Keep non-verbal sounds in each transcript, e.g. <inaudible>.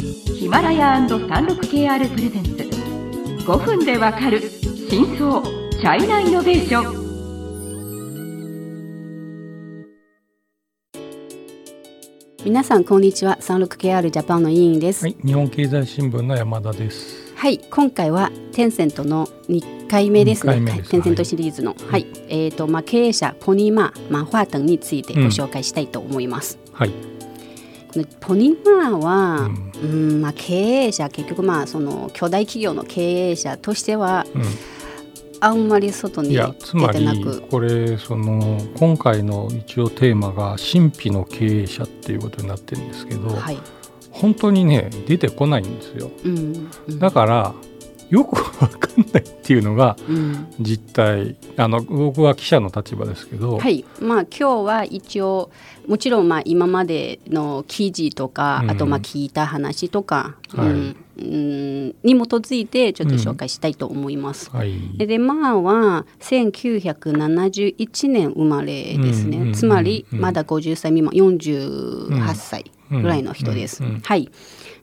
ヒマラヤ &36KR プレゼンツ。5分でわかる真相チャイナイノベーション。皆さんこんにちは。36KR ジャパンの委員です。はい、日本経済新聞の山田です。はい、今回はテンセントの2回目ですね。二回目ですテンセントシリーズの、はい、えっ、とまあ経営者ポニーマーマンハータンについてご紹介したいと思います。はい、このポニーマーは、ううん、まあ経営者結局まあその巨大企業の経営者としてはうあんまり外ん、に出てなりく、これその今回の一応テーマが神秘の経営者っていうことになってるんですけど、はい、本当にね出てこないんですよ。うん、うん。だからよくわかんないっていうのがうん、実態。あの僕は記者の立場ですけど、はい、まあ今日は一応もちろんまあ今までの記事とか、うん。あとまあ聞いた話とか、はい。うん。うん。に基づいてちょっと紹介したいと思います。はい、でまあは1971年生まれですね、うんうんうんつまりうん。まだ50歳未満48歳ぐらいの人です。うんうん。はい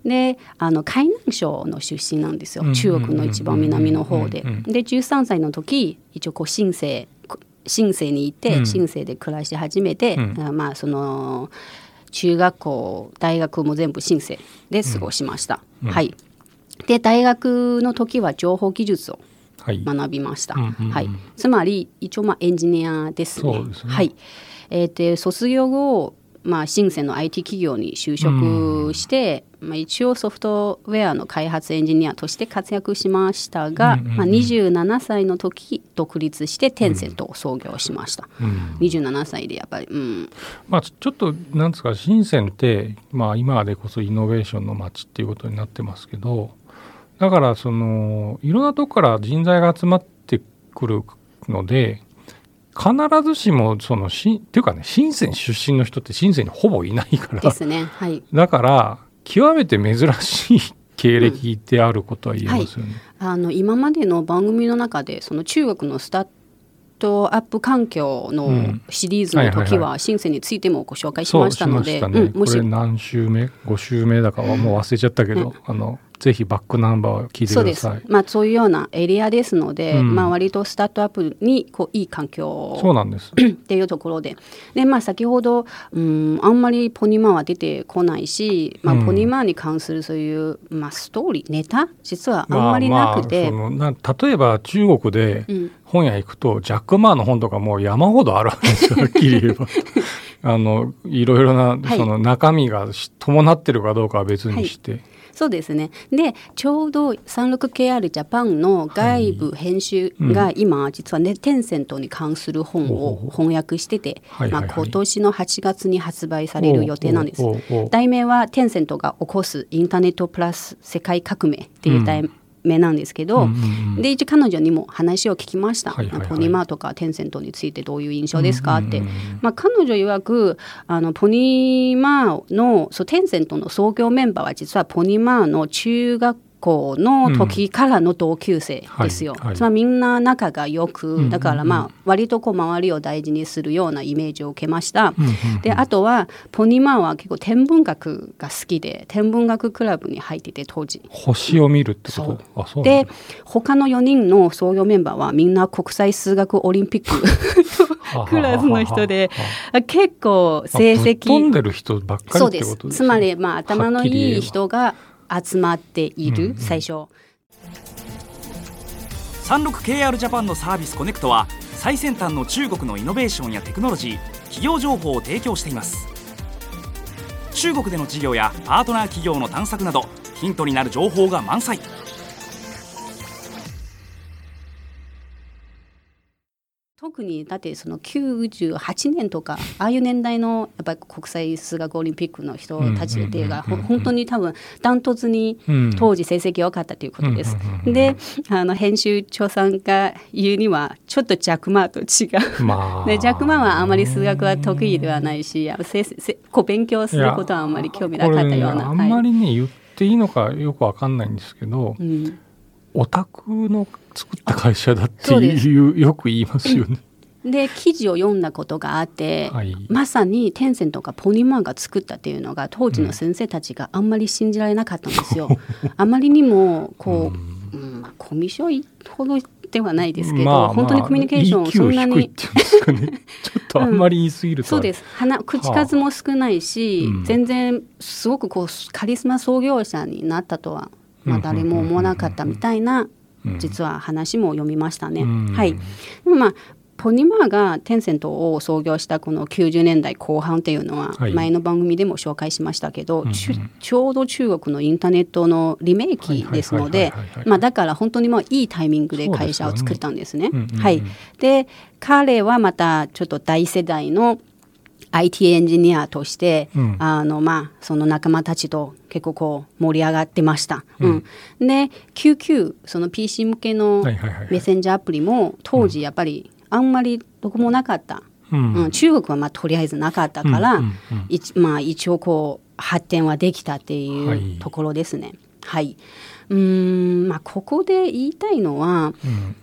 であの海南省の出身なんですよ、中国の一番南の方で。で13歳の時一応こう新生新生に行って、うん新生で暮らし始めて、うんあまあその中学校大学も全部新生で過ごしました。うんはいで大学の時は情報技術をはい、学びました。はい、つまり一応まあエンジニアですね。ねはい。えーで卒業後まあ新鮮の IT 企業に就職して、まあ一応ソフトウェアの開発エンジニアとして活躍しましたが、まあ27歳の時独立してテンセントを創業しました。うん。27歳でやっぱり、うん、まあ、ちちょっとなんですか深センって、まあ、今でこそイノベーションの街っていうことになってますけどだからそのいろんなとこから人材が集まってくるので必ずしもそのしっていうかね深セン出身の人って深センにほぼいないからですね。はい。だから極めて珍しい経歴であることは言えますよね。あの今までの番組の中でその中国のスタートアップ環境のうんシリーズの時はいはいは深セについてもご紹介しましたので、ましたね。うん、もしこれ何週目 ?5 週目だかはもう忘れちゃったけど、あのぜひバックナンバーを聞いてください。、まあ、そういうようなエリアですので、うん。まあ、割とスタートアップにこういい環境そうなんです。<clears throat> っていうところで。で、まあ、先ほど、うん、あんまりポニマは出てこないし、まあ、うん。ポニマに関するそういう、まあ、ストーリーネタ実はあんまりなくて、まあまあ例えば中国でうん。本屋行くと、ジャック・マーの本とかもう山ほどあるわけですよ。<laughs> はっきり言えば。あのいろいろなはい。その中身がし伴ってるかどうかは別にして、そうですね。で、ちょうど 36KR ジャパンの外部編集が今、実はね、テンセントに関する本を翻訳してて、まあ、今年の8月に発売される予定なんです題名はテンセントが起こすインターネットプラス世界革命っていう題名なんですけど、で一応彼女にも話を聞きました、はいはいはい。ポニマとかテンセントについてどういう印象ですか？って、うんうん。うんまあ、彼女曰くあのポニマのそうテンセントの創業メンバーは実はポニマの中学校の時からの同級生ですよ。はい。はい。つまりみんな仲が良んうん。くだからまあ割とこう周りを大事にするようなイメージを受けました。うんうんであとはポニマは結構天文学が好きで天文学クラブに入ってて当時。星を見るってこと？そう。あそうなんで他の4人の創業メンバーはみんな国際数学オリンピックだ <laughs> クラスの人であ結構成ぶっ飛ん績でる人ばっかりってことですつまりまあ頭のいい人が集まっている、最初。36KR ジャパンのサービスコネクトは最先端の中国のイノベーションやテクノロジー企業情報を提供しています。中国での事業やパートナー企業の探索などヒントになる情報が満載特にだってその98年とかああいう年代のやっぱり国際数学オリンピックの人たちっていうかうんうんうんうんほ本当に多分ダントツにうん。当時成績良かったということです。であの編集長さんが言うにはちょっとジャック・マーと違う。まあ。<laughs> でジャック・マンはあまり数学は得意ではないしせせこう勉強することはあんまり興味なかったような。あんまりね、言っていいのかよくわかんないんですけど、はいうんオタクの作った会社だっていうよく言いますよね。で記事を読んだことがあって、はい。まさにテンセントがポニマーが作ったっていうのが当時の先生たちがあんまり信じられなかったんですよ。<laughs> あまりにもこう、うん。まあ、コミュ障ほどではないですけど、本当にコミュニケーションをそんなにね <laughs> ちょっとあんまり言い過ぎると、そうです。鼻口数も少ないし、うん。全然すごくこうカリスマ創業者になったとは、まあ、誰も思わなかったみたいな、うん。実は話も読みましたね。うん。はい、でもまあポニマーがテンセントを創業したこの90年代後半っていうのははい。前の番組でも紹介しましたけど、うん。うんちゅちょうど中国のインターネットのリメイキですのでだから本当にまあいいタイミングで会社を作ったんですね。すよねはい。で彼はまたちょっと大世代の IT エンジニアとして、うん。あのまあその仲間たちと結構こう盛り上がってました。うん。で QQ その PC 向けのはいはいはいメッセンジャーアプリも当時やっぱりあんまりどこもなかった。うん。うん。中国はまあとりあえずなかったから、うんうんまあ、一応こう発展はできたってはい。いうところですね。はい、うーんまあここで言いたいのは、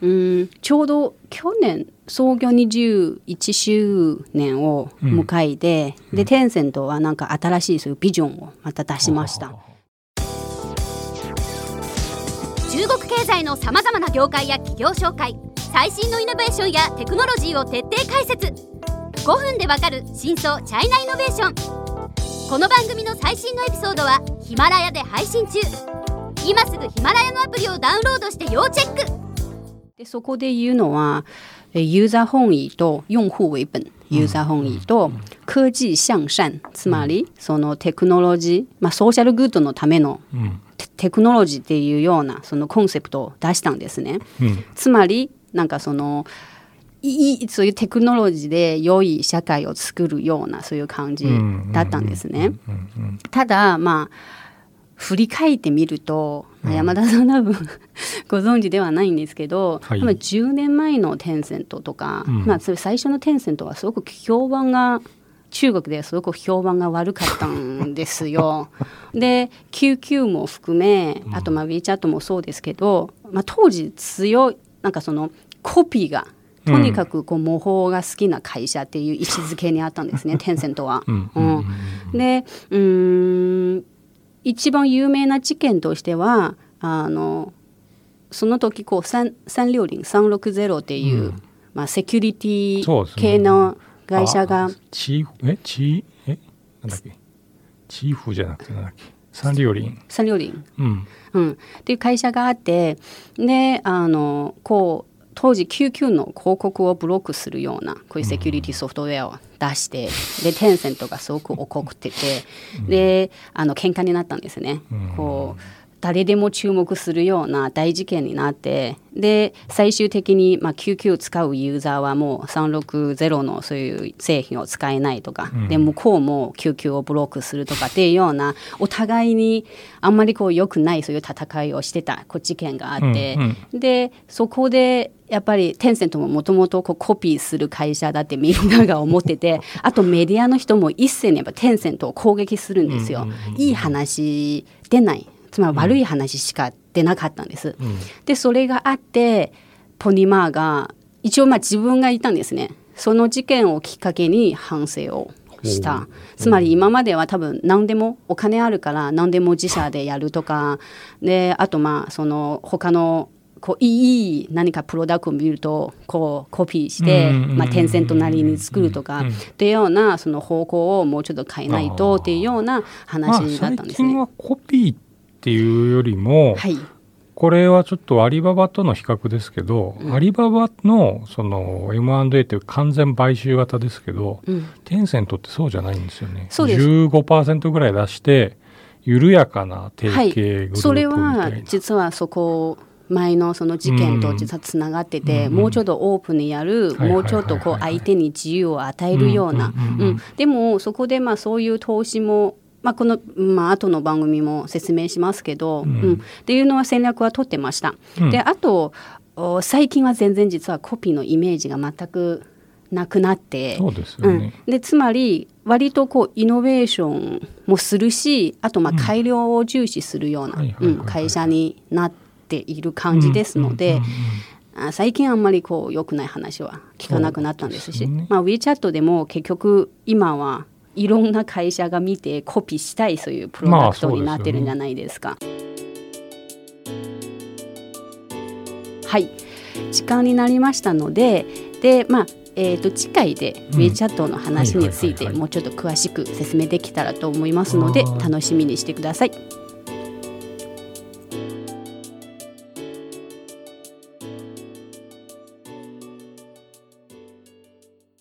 うん。うんちょうど去年創業21周年を迎えて、でテンセントはなんか新しいそういうビジョンをまた出しました。中国経済のさまざまな業界や企業紹介最新のイノベーションやテクノロジーを徹底解説。5分でわかる真相チャイナイノベーションこの番組の最新のエピソードはヒマラヤで配信中今すぐヒマラヤのアプリをダウンロードして要チェック。でそこで言うのはえユーザー本位と用户為本。ユーザー本位と科技向善つまりそのテクノロジー、まあ、ソーシャルグッドのためのうん。テテクノロジーっていうようなそのコンセプトを出したんですね。うん。つまりなんかそのいいそういうテクノロジーで良い社会を作るようなそういう感じだったんですね。ただまあ振り返ってみると、まあ山田さん多分 <laughs> ご存知ではないんですけど、はい。まあ10年前のテンセントとか、うん。まあ、最初のテンセントはすごく評判が中国ですごく評判が悪かったんですよ。<laughs> で QQ も含めあとまあ WeChat もそうですけど、まあ、当時強いなんかそのコピーがとにかくこう模倣が好きな会社っていう位置づけにあったんですね <laughs> テンセントは。うん。うん。うん。でうーん一番有名な事件としてはあのその時こう3 360 360っていう、うん。まあ、セキュリティ系の会社が、あチーフえチーえなんだっけ？チーフじゃなくてなんだっけ？サンリオリン360うん。うん、っていう会社があってであのこう当時 QQ の広告をブロックするようなこういうセキュリティソフトウェアを出して、でテンセントがすごく怒ってて、であの喧嘩になったんですね。こう誰でも注目するような大事件になってで最終的に、まあ、QQ を使うユーザーはもう360のそういう製品を使えないとか、うん。で向こうも QQ をブロックするとかっていうようなお互いにあんまりこう良くないそういう戦いをしてたこう事件があって、うんでそこでやっぱりテンセントももともとコピーする会社だってみんなが思ってて <laughs> あとメディアの人も一斉にやっぱテンセントを攻撃するんですよ。うんうんうん。いい話出ないつまり悪い話しか出なかったんです。うん。でそれがあってポニマーが一応まあ自分がいたんですね。その事件をきっかけに反省をした。つまり今までは多分何でもお金あるから何でも自社でやるとか。であとまあその他のこういい何かプロダクトを見るとこうコピーして、まあ、テンセントなりに作るとか。うんっていうようなその方向をもうちょっと変えないとっていうようなまあ話だったんですね。最近はコピーっていうよりも、はい、これはちょっとアリババとの比較ですけど、アリババのその M&A っていう完全買収型ですけど、うん。テンセントってそうじゃないんですよね。そうです。15%ぐらい出して緩やかな提携グループみたいな。それは実はそこ前のその事件と実はつながってて、うんもうちょっとオープンにやる、もうちょっとこう相手に自由を与えるような、うんうんうんうん。うん。でもそこでまあそういう投資もまあ、この、まあ後の番組も説明しますけど、うん。うん。っていうのは戦略は取ってました。うん。であとお最近は全然実はコピーのイメージが全くなくなって。そうですよね。うん、でつまり割とこうイノベーションもするしあとまあ改良を重視するような会社になっている感じですので、最近あんまりこう良くない話は聞かなくなったんですし。ね。まあ、WeChat でも結局今はいろんな会社が見てコピーしたいそういうプロダクトになってるんじゃないですか。はい時間になりましたのでで、まあえー、と次回でうん WeChat の話についてもうちょっと詳しく説明できたらと思いますのではい楽しみにしてください。